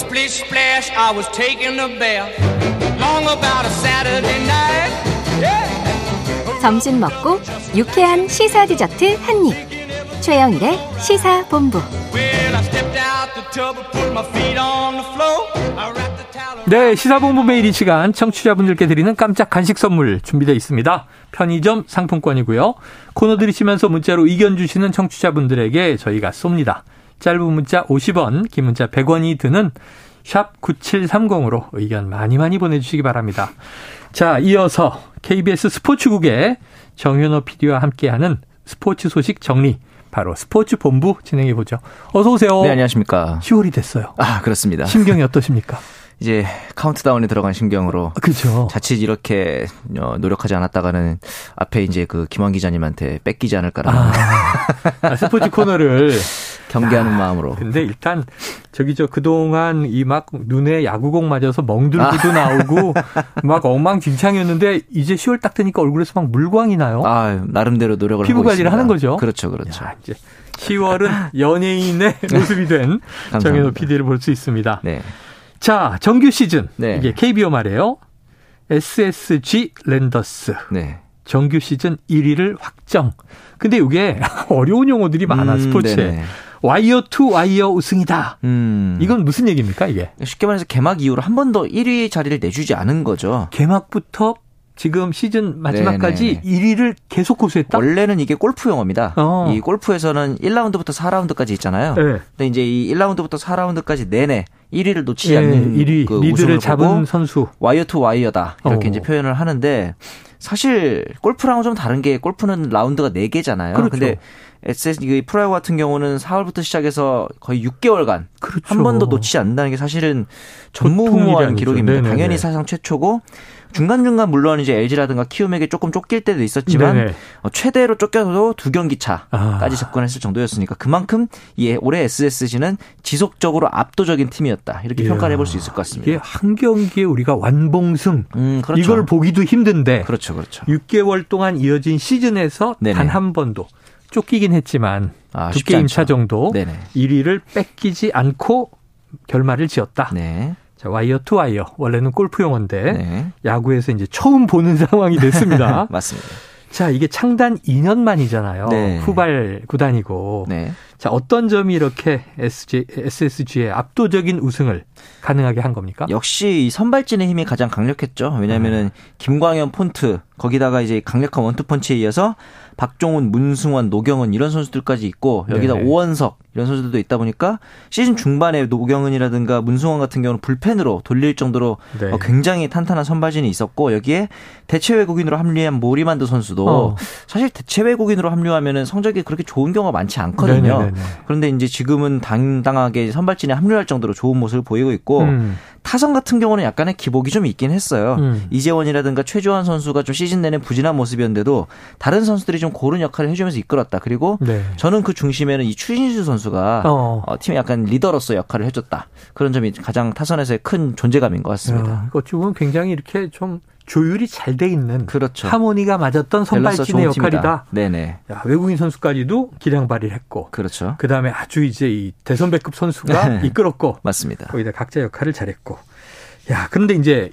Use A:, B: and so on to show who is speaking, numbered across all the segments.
A: splish splash, I was taking a bath. Long about a Saturday night. Yeah.
B: 점심 먹고 유쾌한 시사 디저트 한 입. 최영일의 시사 본부.
A: Well, I stepped out the tub and put my feet on the floor. I wrapped the towel
C: 네, 시사본부 매일 이 시간 청취자분들께 드리는 깜짝 간식 선물 준비되어 있습니다. 편의점 상품권이고요. 코너 들으시면서 문자로 의견 주시는 청취자분들에게 저희가 쏩니다. 짧은 문자 50원, 긴 문자 100원이 드는 샵 9730으로 의견 많이 많이 보내주시기 바랍니다. 자, 이어서 KBS 스포츠국의 정현호 PD와 함께하는 스포츠 소식 정리, 바로 스포츠 본부 진행해 보죠. 어서 오세요.
D: 네, 안녕하십니까.
C: 10월이 됐어요.
D: 아, 그렇습니다.
C: 심경이 어떠십니까?
D: 이제 카운트다운에 들어간 심경으로
C: 그렇죠.
D: 자칫 이렇게 어, 노력하지 않았다가는 앞에 이제 그 김원 기자님한테 뺏기지 않을까라는
C: 아, 아, 스포츠 코너를
D: 경계하는
C: 아,
D: 마음으로.
C: 근데 일단 저기 저 그동안 이 막 눈에 야구공 맞아서 멍들고도 나오고 막 엉망진창이었는데 이제 10월 딱 되니까 얼굴에서 막 물광이 나요.
D: 아, 나름대로 노력을
C: 피부
D: 하고
C: 관리를
D: 있습니다.
C: 하는 거죠?
D: 그렇죠, 그렇죠.
C: 야, 이제 10월은 연예인의 모습이 된. 정현호 PD를 볼 수 있습니다.
D: 네.
C: 자, 정규 시즌.
D: 네.
C: 이게 KBO 말이에요. SSG 랜더스.
D: 네.
C: 정규 시즌 1위를 확정. 근데 이게 어려운 용어들이 많아,
D: 음,
C: 스포츠에.
D: 네네.
C: 와이어 투 와이어 우승이다.
D: 음.
C: 이건 무슨 얘기입니까, 이게?
D: 쉽게 말해서 개막 이후로 한 번도 1위 자리를 내주지 않은 거죠.
C: 개막부터 지금 시즌 마지막까지
D: 네네.
C: 1위를 계속 고수했다?
D: 원래는 이게 골프 용어입니다.
C: 어.
D: 이 골프에서는 1라운드부터 4라운드까지 있잖아요.
C: 네.
D: 근데 이제 이 1라운드부터 4라운드까지 내내 1위를 놓치지
C: 예,
D: 않는
C: 1위
D: 그
C: 리드를
D: 우승을
C: 잡은 선수.
D: 와이어 투 와이어다 이렇게
C: 어.
D: 이제 표현을 하는데 사실 골프랑은 좀 다른 게 골프는 라운드가 4개잖아요.
C: 그렇죠.
D: 근데 SS 이 프로야구 같은 경우는 4월부터 시작해서 거의 6개월간
C: 그렇죠.
D: 한 번도 놓치지 않는다는 게 사실은 전무후무한. 기록입니다.
C: 네네네.
D: 당연히 사상 최초고 중간중간 물론 이제 LG라든가 키움에게 조금 쫓길 때도 있었지만
C: 네네.
D: 어, 최대로 쫓겨도 두 경기
C: 아.
D: 차까지 접근했을 정도였으니까 그만큼 이 올해 SSG는 지속적으로 압도적인 팀이었다 이렇게
C: 이야.
D: 평가를 해볼 수 있을 것
C: 이게
D: 같습니다.
C: 한 경기에 우리가 완봉승.
D: 음, 그렇죠.
C: 이걸 보기도 힘든데.
D: 그렇죠, 그렇죠.
C: 6개월 동안 이어진 시즌에서. 단 한 번도 쫓기긴 했지만
D: 아,
C: 두 게임. 차 정도
D: 네네.
C: 1위를 뺏기지 않고 결말을 지었다.
D: 네.
C: 자, 와이어 투 와이어. 원래는 골프 용어인데
D: 네.
C: 야구에서 이제 처음 보는 상황이 됐습니다.
D: 맞습니다.
C: 자, 이게 창단 2년 만이잖아요.
D: 네.
C: 후발 구단이고.
D: 네.
C: 자, 어떤 점이 이렇게 SG, SSG의 압도적인 우승을 가능하게 한 겁니까?
D: 역시 이 선발진의 힘이 가장 강력했죠. 왜냐면은
C: 음.
D: 김광현 폰트 거기다가 이제 강력한 원투펀치에 이어서 박종훈, 문승원, 노경은 이런 선수들까지 있고 여기다
C: 네네.
D: 오원석 이런 선수들도 있다 보니까 시즌 중반에 노경은이라든가 문승원 같은 경우는 불펜으로 돌릴 정도로
C: 네.
D: 어, 굉장히 탄탄한 선발진이 있었고 여기에 대체 외국인으로 합류한 모리만드 선수도
C: 어.
D: 사실 대체 외국인으로 합류하면은 성적이 그렇게 좋은 경우가 많지 않거든요.
C: 네네네 네.
D: 그런데 이제 지금은 당당하게 선발진에 합류할 정도로 좋은 모습을 보이고 있고
C: 음.
D: 타선 같은 경우는 약간의 기복이 좀 있긴 했어요.
C: 음.
D: 이재원이라든가 최주환 선수가 좀 시즌 내내 부진한 모습이었는데도 다른 선수들이 좀 고른 역할을 해주면서 이끌었다. 그리고
C: 네.
D: 저는 그 중심에는 이 추신수 선수가
C: 어.
D: 어, 팀의 약간 리더로서 역할을 해줬다. 그런 점이 가장 타선에서의 큰 존재감인 것 같습니다.
C: 야, 어찌 보면 굉장히 이렇게 좀 조율이 잘 돼 있는
D: 그렇죠.
C: 하모니가 맞았던 선발진의. 역할이다.
D: 네네.
C: 야, 외국인 선수까지도 기량 발휘를 했고
D: 그렇죠.
C: 그 다음에 아주 이제 이 대선배급 선수가
D: 네.
C: 이끌었고
D: 맞습니다.
C: 거기다 각자 역할을 잘했고. 야, 그런데 이제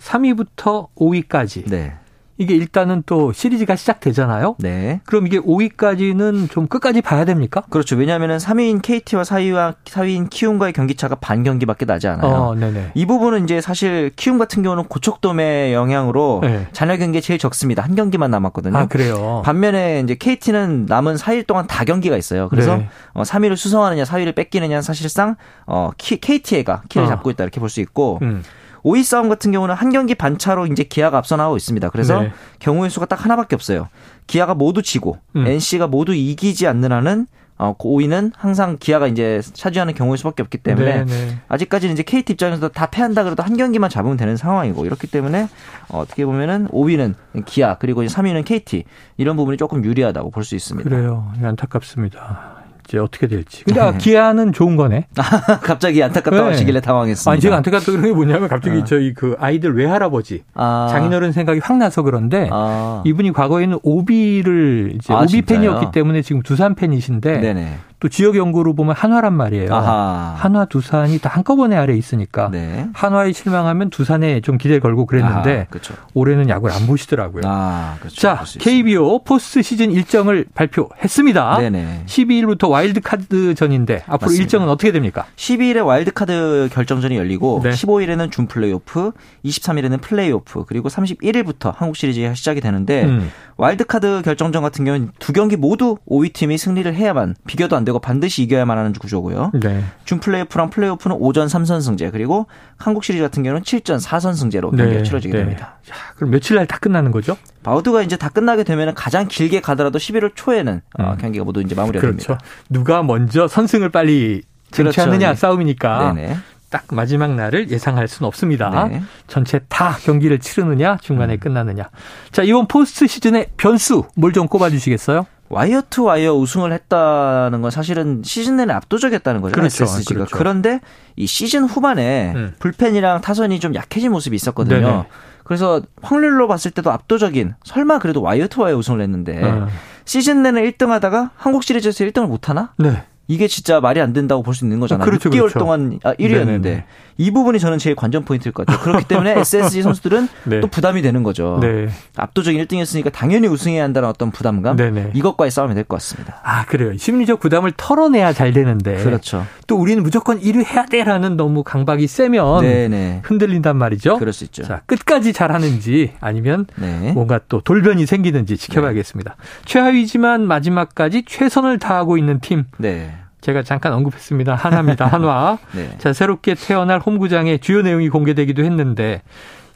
C: 3위부터 5위까지
D: 네.
C: 이게 일단은 또 시리즈가 시작되잖아요.
D: 네.
C: 그럼 이게 5위까지는 좀 끝까지 봐야 됩니까?
D: 그렇죠. 왜냐하면 3위인 KT와 4위와 4위인 키움과의 경기 차가 반 경기밖에 나지 않아요.
C: 어, 네네.
D: 이 부분은 이제 사실 키움 같은 경우는 고척돔의 영향으로
C: 네.
D: 잔여 경기가 제일 적습니다. 한 경기만 남았거든요.
C: 아, 그래요.
D: 반면에 이제 KT는 남은 4일 동안 다 경기가 있어요. 그래서
C: 네.
D: 어, 3위를 수성하느냐 4위를 뺏기느냐 사실상 어, 키, KT가 키를
C: 어.
D: 잡고 있다 이렇게 볼 수 있고
C: 음.
D: 5위 싸움 같은 경우는 한 경기 반차로 이제 기아가 앞서 나가고 있습니다. 그래서
C: 네.
D: 경우의 수가 딱 하나밖에 없어요. 기아가 모두 지고
C: 음.
D: NC가 모두 이기지 않는 한은 어, 그 5위는 항상 기아가 이제 차지하는 경우의 수밖에 없기 때문에
C: 네, 네.
D: 아직까지는 이제 KT 입장에서도 다 패한다 그래도 한 경기만 잡으면 되는 상황이고 이렇기 때문에 어, 어떻게 보면은 5위는 기아 그리고 이제 3위는 KT 이런 부분이 조금 유리하다고 볼 수 있습니다.
C: 그래요. 안타깝습니다. 이제 어떻게 될지. 근데 아, 기아는 좋은 거네.
D: 갑자기 안타깝다고
C: 네.
D: 하시길래 당황했습니다.
C: 아니 제가 안타깝다 그런 게 뭐냐면 갑자기
D: 어.
C: 저희 그 아이들 외할아버지
D: 아.
C: 장인어른 생각이 확 나서 그런데
D: 아.
C: 이분이 과거에는 오비를 이제
D: 아,
C: 오비? 팬이었기 때문에 지금 두산 팬이신데
D: 네네.
C: 또 지역 연고로 보면 한화란 말이에요.
D: 아하.
C: 한화 두산이 다 한꺼번에 아래 에 있으니까
D: 네.
C: 한화에 실망하면 두산에 좀 기대 걸고 그랬는데
D: 아하.
C: 올해는 야구를 안 보시더라고요.
D: 아, 그렇죠.
C: 자. KBO 포스트 시즌 일정을 발표했습니다.
D: 네네.
C: 12일부터 와일드카드 전인데 앞으로
D: 맞습니다.
C: 일정은 어떻게 됩니까?
D: 12일에 와일드카드 결정전이 열리고
C: 네.
D: 15일에는 준 플레이오프, 23일에는 플레이오프, 그리고 31일부터 한국 시리즈가 시작이 되는데
C: 음.
D: 와일드카드 결정전 같은 경우는 두 경기 모두 5위 팀이 승리를 해야만 비겨도 안 되고 반드시 이겨야만 하는 구조고요.
C: 네.
D: 준 플레이오프랑 플레이오프는 5전 3선승제 그리고 한국 시리즈 같은 경우는 7전 4선승제로 경기가 치러지게 됩니다.
C: 자, 그럼 며칠 날 다 끝나는 거죠?
D: 바우드가 이제 다 끝나게 되면 가장 길게 가더라도 11월 초에는 어,
C: 음.
D: 경기가 모두 이제 마무리가
C: 그렇죠.
D: 됩니다.
C: 누가 먼저 선승을 빨리 쟁취하느냐
D: 그렇죠. 네.
C: 싸움이니까
D: 네네.
C: 딱 마지막 날을 예상할 수는 없습니다.
D: 네.
C: 전체 다 경기를 치르느냐
D: 음.
C: 중간에 끝나느냐. 자 이번 포스트 시즌의 변수 뭘 좀 꼽아주시겠어요?
D: 와이어 투 와이어 우승을 했다는 건 사실은 시즌 내내 압도적이었다는 거죠.
C: 그렇죠.
D: SSG가.
C: 그렇죠.
D: 그런데 이 시즌 후반에
C: 음.
D: 불펜이랑 타선이 좀 약해진 모습이 있었거든요.
C: 네네.
D: 그래서 확률로 봤을 때도 압도적인 설마 그래도 와이어 투 와이어 우승을 했는데
C: 어.
D: 시즌 내내 1등 하다가 한국 시리즈에서 1등을 못 하나?
C: 네.
D: 이게 진짜 말이 안 된다고 볼 수 있는 거잖아요.
C: 그렇죠,
D: 6개월
C: 그렇죠.
D: 동안 아, 1위였는데
C: 네네네.
D: 이 부분이 저는 제일 관전 포인트일 것 같아요. 그렇기 때문에 SSG 선수들은
C: 네.
D: 또 부담이 되는 거죠.
C: 네.
D: 압도적인 1등이었으니까 당연히 우승해야 한다는 어떤 부담감
C: 네네.
D: 이것과의 싸움이 될 것 같습니다.
C: 아 그래요. 심리적 부담을 털어내야 잘 되는데.
D: 그렇죠.
C: 또 우리는 무조건 1위 해야 돼라는 너무 강박이 세면
D: 네네.
C: 흔들린단 말이죠.
D: 그럴 수 있죠.
C: 자 끝까지 잘하는지 아니면
D: 네.
C: 뭔가 또 돌변이 생기는지 지켜봐야겠습니다. 최하위지만 마지막까지 최선을 다하고 있는 팀
D: 네.
C: 제가 잠깐 언급했습니다. 하나입니다. 한화.
D: 네.
C: 자 새롭게 태어날 홈구장의 주요 내용이 공개되기도 했는데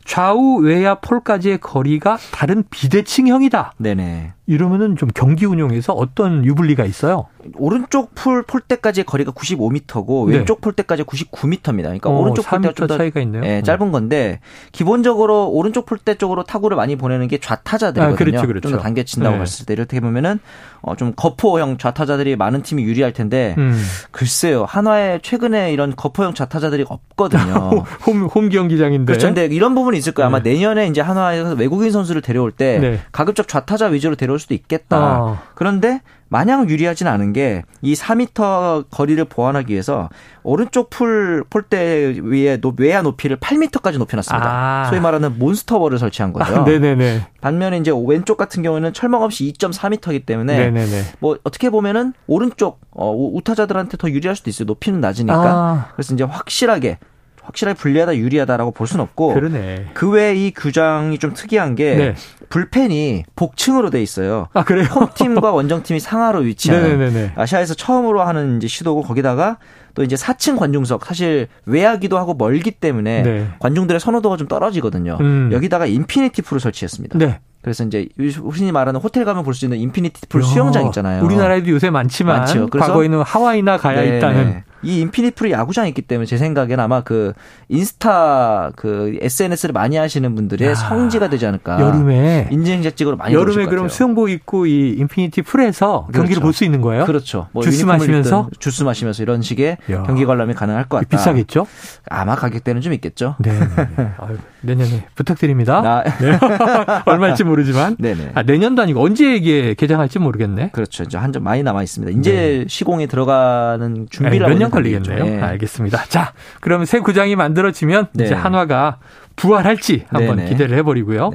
C: 좌우 외야 폴까지의 거리가 다른 비대칭형이다.
D: 네네.
C: 이러면은 좀 경기 운용에서 어떤 유불리가 있어요?
D: 오른쪽 풀 폴대까지의 거리가 95m고
C: 네.
D: 왼쪽 폴대까지 99m입니다. 그러니까
C: 어,
D: 오른쪽
C: 4m
D: 폴대가 좀 더
C: 차이가 있네요.
D: 예, 짧은 건데 기본적으로 오른쪽 폴대 쪽으로 타구를 많이 보내는 게 좌타자들이거든요.
C: 아, 그렇죠, 그렇죠.
D: 좀더 당겨 친다고
C: 네.
D: 봤을 때 이렇게 보면은 어, 좀 거포형 좌타자들이 많은 팀이 유리할 텐데
C: 음.
D: 글쎄요 한화에 최근에 이런 거포형 좌타자들이 없거든요.
C: 홈, 홈 경기장인데.
D: 그렇죠. 근데 이런 부분이 있을 거예요. 아마
C: 네.
D: 내년에 이제 한화에서 외국인 선수를 데려올 때
C: 네.
D: 가급적 좌타자 위주로 데려올 수도 있겠다.
C: 아.
D: 그런데 마냥 유리하진 않은 게 이 4m 거리를 보완하기 위해서 오른쪽 풀 폴대 위에 높- 외야 높이를 8m까지 높여놨습니다.
C: 아.
D: 소위 말하는 몬스터볼을 설치한 거죠.
C: 아, 네네네.
D: 반면에 이제 왼쪽 같은 경우는 철망 없이 2.4m이기 때문에
C: 네네네.
D: 뭐 어떻게 보면은 오른쪽 어, 우타자들한테 더 유리할 수도 있어요. 높이는 낮으니까.
C: 아.
D: 그래서 이제 확실하게 확실하게 불리하다 유리하다라고 볼 수는 없고
C: 그러네.
D: 그 외에 이 규정이 좀 특이한 게
C: 네.
D: 불펜이 복층으로 돼 있어요.
C: 아, 그래요?
D: 홈팀과 원정팀이 상하로
C: 네네네.
D: 아시아에서 처음으로 하는 이제 시도고 거기다가 또 이제 4층 관중석 사실 외야기도 하고 멀기 때문에
C: 네.
D: 관중들의 선호도가 좀 떨어지거든요.
C: 음.
D: 여기다가 infinity pool을 설치했습니다.
C: 네.
D: 그래서 이제 흔히 말하는 호텔 가면 볼 수 있는 infinity pool 수영장 있잖아요.
C: 우리나라에도 요새 많지만
D: 많죠. 그래서-
C: 과거에는 하와이나 가야
D: 네,
C: 있다는
D: 네. 이 infinity pool이 야구장이 있기 때문에 제 생각에는 아마 그 인스타 그 SNS를 많이 하시는 분들의
C: 야.
D: 성지가 되지 않을까.
C: 여름에
D: 인증샷 찍으러 많이
C: 여름에 그럼. 수영복 입고 이 infinity pool에서 경기를
D: 그렇죠.
C: 볼수 있는 거예요?
D: 그렇죠. 뭐
C: 주스 마시면서?
D: 주스 마시면서 이런 식의
C: 야.
D: 경기 관람이 가능할 것 같다.
C: 비싸겠죠?
D: 아마 가격대는 좀 있겠죠.
C: 네. 네, 네. 아유, 내년에 부탁드립니다.
D: 나,
C: 네. 얼마일지 모르지만.
D: 네네.
C: 아, 내년도 아니고 언제 이게 개장할지 모르겠네.
D: 그렇죠. 이제 한 점 많이 남아 있습니다. 이제 시공에 들어가는 준비를
C: 몇
D: 하고
C: 년
D: 있는
C: 걸리겠네요.
D: 예.
C: 알겠습니다. 자, 그러면 새 구장이 만들어지면
D: 네.
C: 이제 한화가 부활할지 한번. 기대를 해버리고요.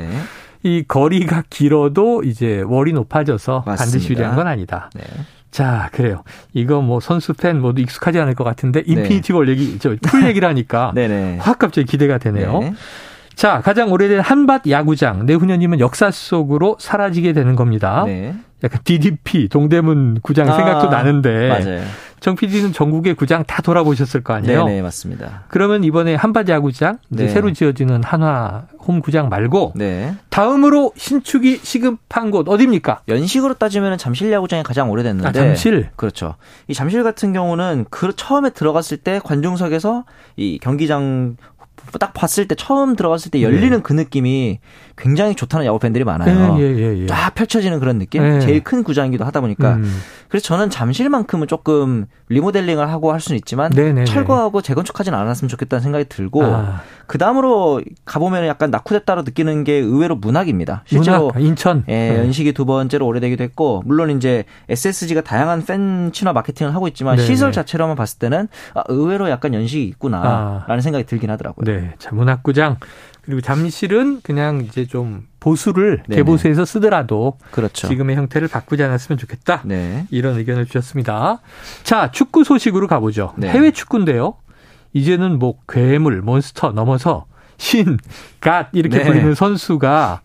D: 네.
C: 이 거리가 길어도 이제 wall이 높아져서
D: 맞습니다.
C: 반드시 유리한 건 아니다.
D: 네.
C: 자, 그래요. 이거 뭐 선수 팬 모두 익숙하지 않을 것 같은데
D: 네.
C: infinity wall 얘기, 저 풀 얘기를 하니까. 확 갑자기 기대가 되네요.
D: 네.
C: 자, 가장 오래된 한밭 야구장 내후년이면 역사 속으로 사라지게 되는 겁니다.
D: 네.
C: 약간 DDP 동대문 구장
D: 아,
C: 생각도 나는데
D: 맞아요.
C: 정 PD는 전국의 구장 다 돌아보셨을 거 아니에요?
D: 네네 맞습니다.
C: 그러면 이번에 한밭 야구장
D: 네.
C: 새로 지어지는 한화 홈 구장 말고
D: 네.
C: 다음으로 신축이 시급한 곳 어디입니까?
D: 연식으로 따지면 잠실 야구장이 가장 오래됐는데.
C: 아, 잠실.
D: 그렇죠. 이 잠실 같은 경우는 그 처음에 들어갔을 때 관중석에서 이 경기장 딱 봤을 때 처음 들어갔을 때 열리는
C: 네.
D: 그 느낌이 굉장히 좋다는 야구 팬들이 많아요.
C: 예, 예, 예.
D: 쫙 펼쳐지는 그런 느낌.
C: 네.
D: 제일 큰 구장이기도 하다 보니까
C: 음.
D: 그래서 저는 잠실만큼은 조금 리모델링을 하고 할 수는 있지만
C: 네네네.
D: 철거하고 재건축하지는 않았으면 좋겠다는 생각이 들고
C: 아,
D: 그 다음으로 가보면 약간 낙후됐다로 느끼는 게 의외로 문학입니다. 실제로
C: 문학, 인천.
D: 예,
C: 네.
D: 연식이 두 번째로 오래되기도 했고 물론 이제 SSG가 다양한 팬 친화 마케팅을 하고 있지만
C: 네네.
D: 시설 자체로만 봤을 때는 아, 의외로 약간 연식이 있구나라는
C: 아.
D: 생각이 들긴 하더라고요.
C: 네. 자, 문학구장. 그리고 잠실은 그냥 이제 좀 보수를
D: 네네.
C: 개보수해서 쓰더라도
D: 그렇죠.
C: 지금의 형태를 바꾸지 않았으면 좋겠다.
D: 네.
C: 이런 의견을 주셨습니다. 자, 축구 소식으로 가보죠.
D: 네.
C: 해외 축구인데요. 이제는 뭐 괴물, 몬스터 넘어서 신, god 이렇게
D: 네.
C: 부르는 선수가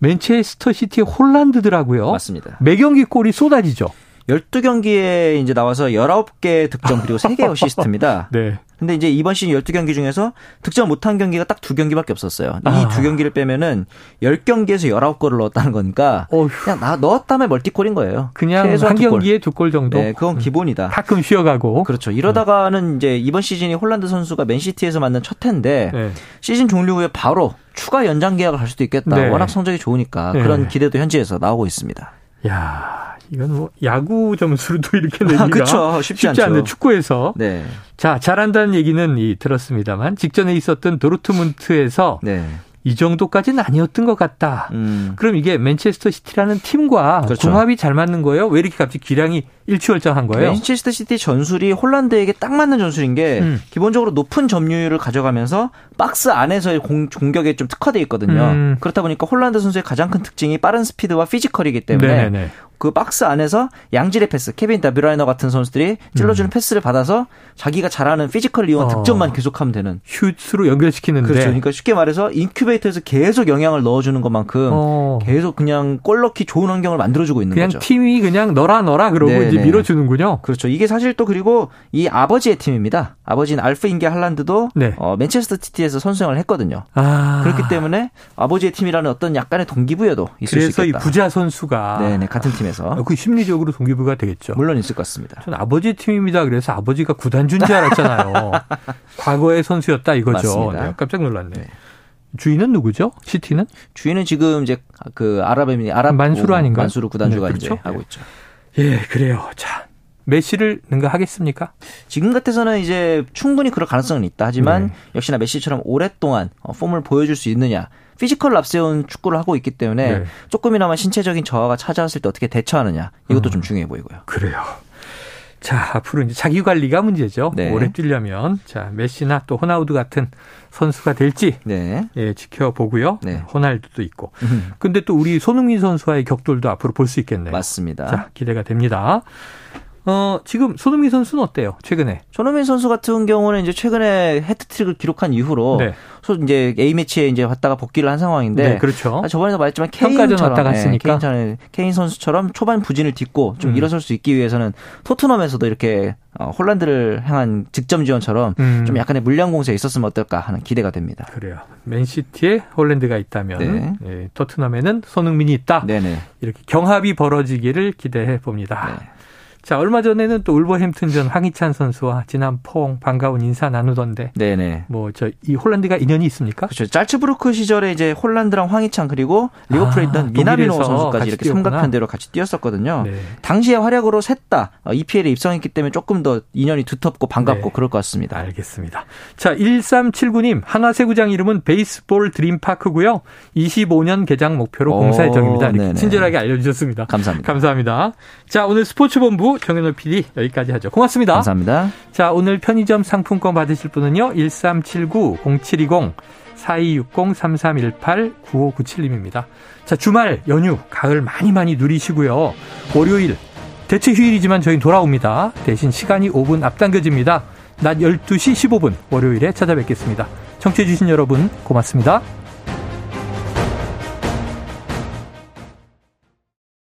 C: 맨체스터 시티의 홀란드더라고요.
D: 맞습니다.
C: 매경기 골이 쏟아지죠.
D: 12경기에 이제 나와서 19개 득점 그리고 3개 어시스트입니다.
C: 네.
D: 근데 이제 이번 시즌 12경기 중에서 득점 못한 경기가 딱 두 경기밖에 없었어요. 이
C: 아.
D: 두 경기를 빼면은 10경기에서 19골을 넣었다는 거니까
C: 어휴.
D: 그냥 나 넣었다면 멀티골인 거예요.
C: 그냥
D: 한두 골.
C: 경기에 두 골 정도.
D: 네, 그건 기본이다.
C: 가끔 쉬어가고.
D: 그렇죠. 이러다가는 이제 이번 시즌이 홀란드 선수가 맨시티에서 맞는 첫 해인데
C: 네.
D: 시즌 종료 후에 바로 추가 연장 계약을 할 수도 있겠다.
C: 네.
D: 워낙 성적이 좋으니까
C: 네.
D: 그런 기대도 현지에서 나오고 있습니다.
C: 야, 이건 뭐 야구 점수로도 이렇게 내기가
D: 아, 그쵸. 쉽지 않죠.
C: 않네. 축구에서.
D: 네.
C: 자, 잘한다는 얘기는 이 들었습니다만 직전에 있었던 도르트문트에서
D: 네.
C: 이 정도까지는 아니었던 것 같다.
D: 음.
C: 그럼 이게 맨체스터 시티라는 팀과
D: 그렇죠.
C: 궁합이 잘 맞는 거예요? 왜 이렇게 갑자기 기량이 일취월장한 거예요?
D: 맨체스터 시티 전술이 홀란드에게 딱 맞는 전술인 게
C: 음.
D: 기본적으로 높은 점유율을 가져가면서 박스 안에서의 공, 공격에 좀 특화돼 있거든요.
C: 음.
D: 그렇다 보니까 홀란드 선수의 가장 큰 특징이 빠른 스피드와 physical이기 때문에
C: 네네네.
D: 그 박스 안에서 양질의 패스, 케빈 더브라위너 같은 선수들이 찔러주는 패스를 받아서 자기가 잘하는 physical을 이용한
C: 음. 어.
D: 득점만 계속하면 되는.
C: 슛으로 연결시키는데
D: 그렇죠. 그러니까 쉽게 말해서 인큐베이터에서 계속 영양을 넣어주는 것만큼
C: 어.
D: 계속 그냥 골 넣기 좋은 환경을 만들어주고 있는
C: 그냥
D: 거죠.
C: 팀이 그냥 넣어라 넣어라 그러고
D: 네네.
C: 이제 밀어주는군요.
D: 그렇죠. 이게 사실 또 그리고 이 아버지의 팀입니다. 아버지인 알프 잉에 홀란드도
C: 네.
D: 어, 맨체스터 시티에서 선수생활을 했거든요.
C: 아.
D: 그렇기 때문에 아버지의 팀이라는 어떤 약간의 동기부여도 있을
C: 그래서 수이
D: 있겠다.
C: 부자 선수가
D: 네네 같은 팀에 서
C: 아, 그 심리적으로 동기부가 되겠죠.
D: 물론 있을 것 같습니다.
C: 전 아버지 팀입니다. 그래서 아버지가 구단주인 줄 알았잖아요. 과거의 선수였다 이거죠. 네, 깜짝 놀랐네.
D: 네.
C: 주인은 누구죠? 시티는?
D: 주인은 지금 이제 그 아랍에미 아랍
C: 만수르 아닌가요?
D: 만수르 구단주가
C: 네,
D: 이제
C: 그렇죠.
D: 하고 있죠.
C: 예, 그래요. 자, 메시를 능가하겠습니까?
D: 지금 같아서는 이제 충분히 그럴 가능성은 있다. 하지만
C: 네.
D: 역시나 메시처럼 오랫동안 어, 폼을 보여줄 수 있느냐. physical을 앞세운 축구를 하고 있기 때문에
C: 네.
D: 조금이나마 신체적인 저하가 찾아왔을 때 어떻게 대처하느냐. 이것도
C: 음.
D: 좀 중요해 보이고요.
C: 그래요. 자, 앞으로 이제 자기 관리가 문제죠.
D: 네.
C: 오래 뛰려면 자, 메시나 또 호나우두 같은 선수가 될지
D: 네.
C: 예, 지켜보고요.
D: 네.
C: 호날두도 있고. 근데 또 우리 손흥민 선수와의 격돌도 앞으로 볼 수 있겠네요.
D: 맞습니다.
C: 자, 기대가 됩니다. 어, 지금 손흥민 선수는 어때요? 최근에?
D: 손흥민 선수 같은 경우는 이제 최근에 해트트릭을 기록한 이후로
C: 네.
D: 소 이제 A 매치에 이제 왔다가 복귀를 한 상황인데
C: 네, 그렇죠.
D: 아, 저번에도 말했지만 케인처럼
C: 왔다 갔으니까.
D: 네, 케인, 케인 선수처럼 초반 부진을 딛고 좀
C: 음.
D: 일어설 수 있기 위해서는 토트넘에서도 이렇게 어, 홀란드를 향한 득점 지원처럼
C: 음.
D: 좀 약간의 물량 공세에 있었으면 어떨까 하는 기대가 됩니다.
C: 그래요. 맨시티에 홀랜드가 있다면
D: 네.
C: 예, 토트넘에는 손흥민이 있다.
D: 네네.
C: 이렇게 경합이 벌어지기를 기대해 봅니다.
D: 네.
C: 자, 얼마 전에는 또 울버햄튼전 황희찬 선수와 지난 포옹 반가운 인사 나누던데
D: 네네.
C: 뭐 저 이 홀란드가 인연이 있습니까?
D: 그렇죠. 짤츠부르크 시절에 이제 홀란드랑 황희찬 그리고 리버풀에
C: 아,
D: 있던 미나미노 선수까지 이렇게
C: 뛰었구나.
D: 삼각편대로 같이 뛰었었거든요.
C: 네.
D: 당시의 활약으로 셋 다 EPL에 입성했기 때문에 조금 더 인연이 두텁고 반갑고
C: 네.
D: 그럴 것 같습니다.
C: 알겠습니다. 자, 1379님, 한화세구장 이름은 베이스볼 드림파크고요. 25년 개장 목표로
D: 오,
C: 공사 예정입니다. 친절하게 알려주셨습니다.
D: 감사합니다.
C: 감사합니다. 자, 오늘 스포츠본부 정현호 PD 여기까지 하죠. 고맙습니다.
D: 감사합니다.
C: 자, 오늘 편의점 상품권 받으실 분은요. 1379-0720 4260-3318-9597님입니다. 자, 주말 연휴 가을 많이 많이 누리시고요. 월요일 대체 휴일이지만 저희 돌아옵니다. 대신 시간이 5분 앞당겨집니다. 낮 12시 15분 월요일에 찾아뵙겠습니다. 청취해 주신 여러분 고맙습니다.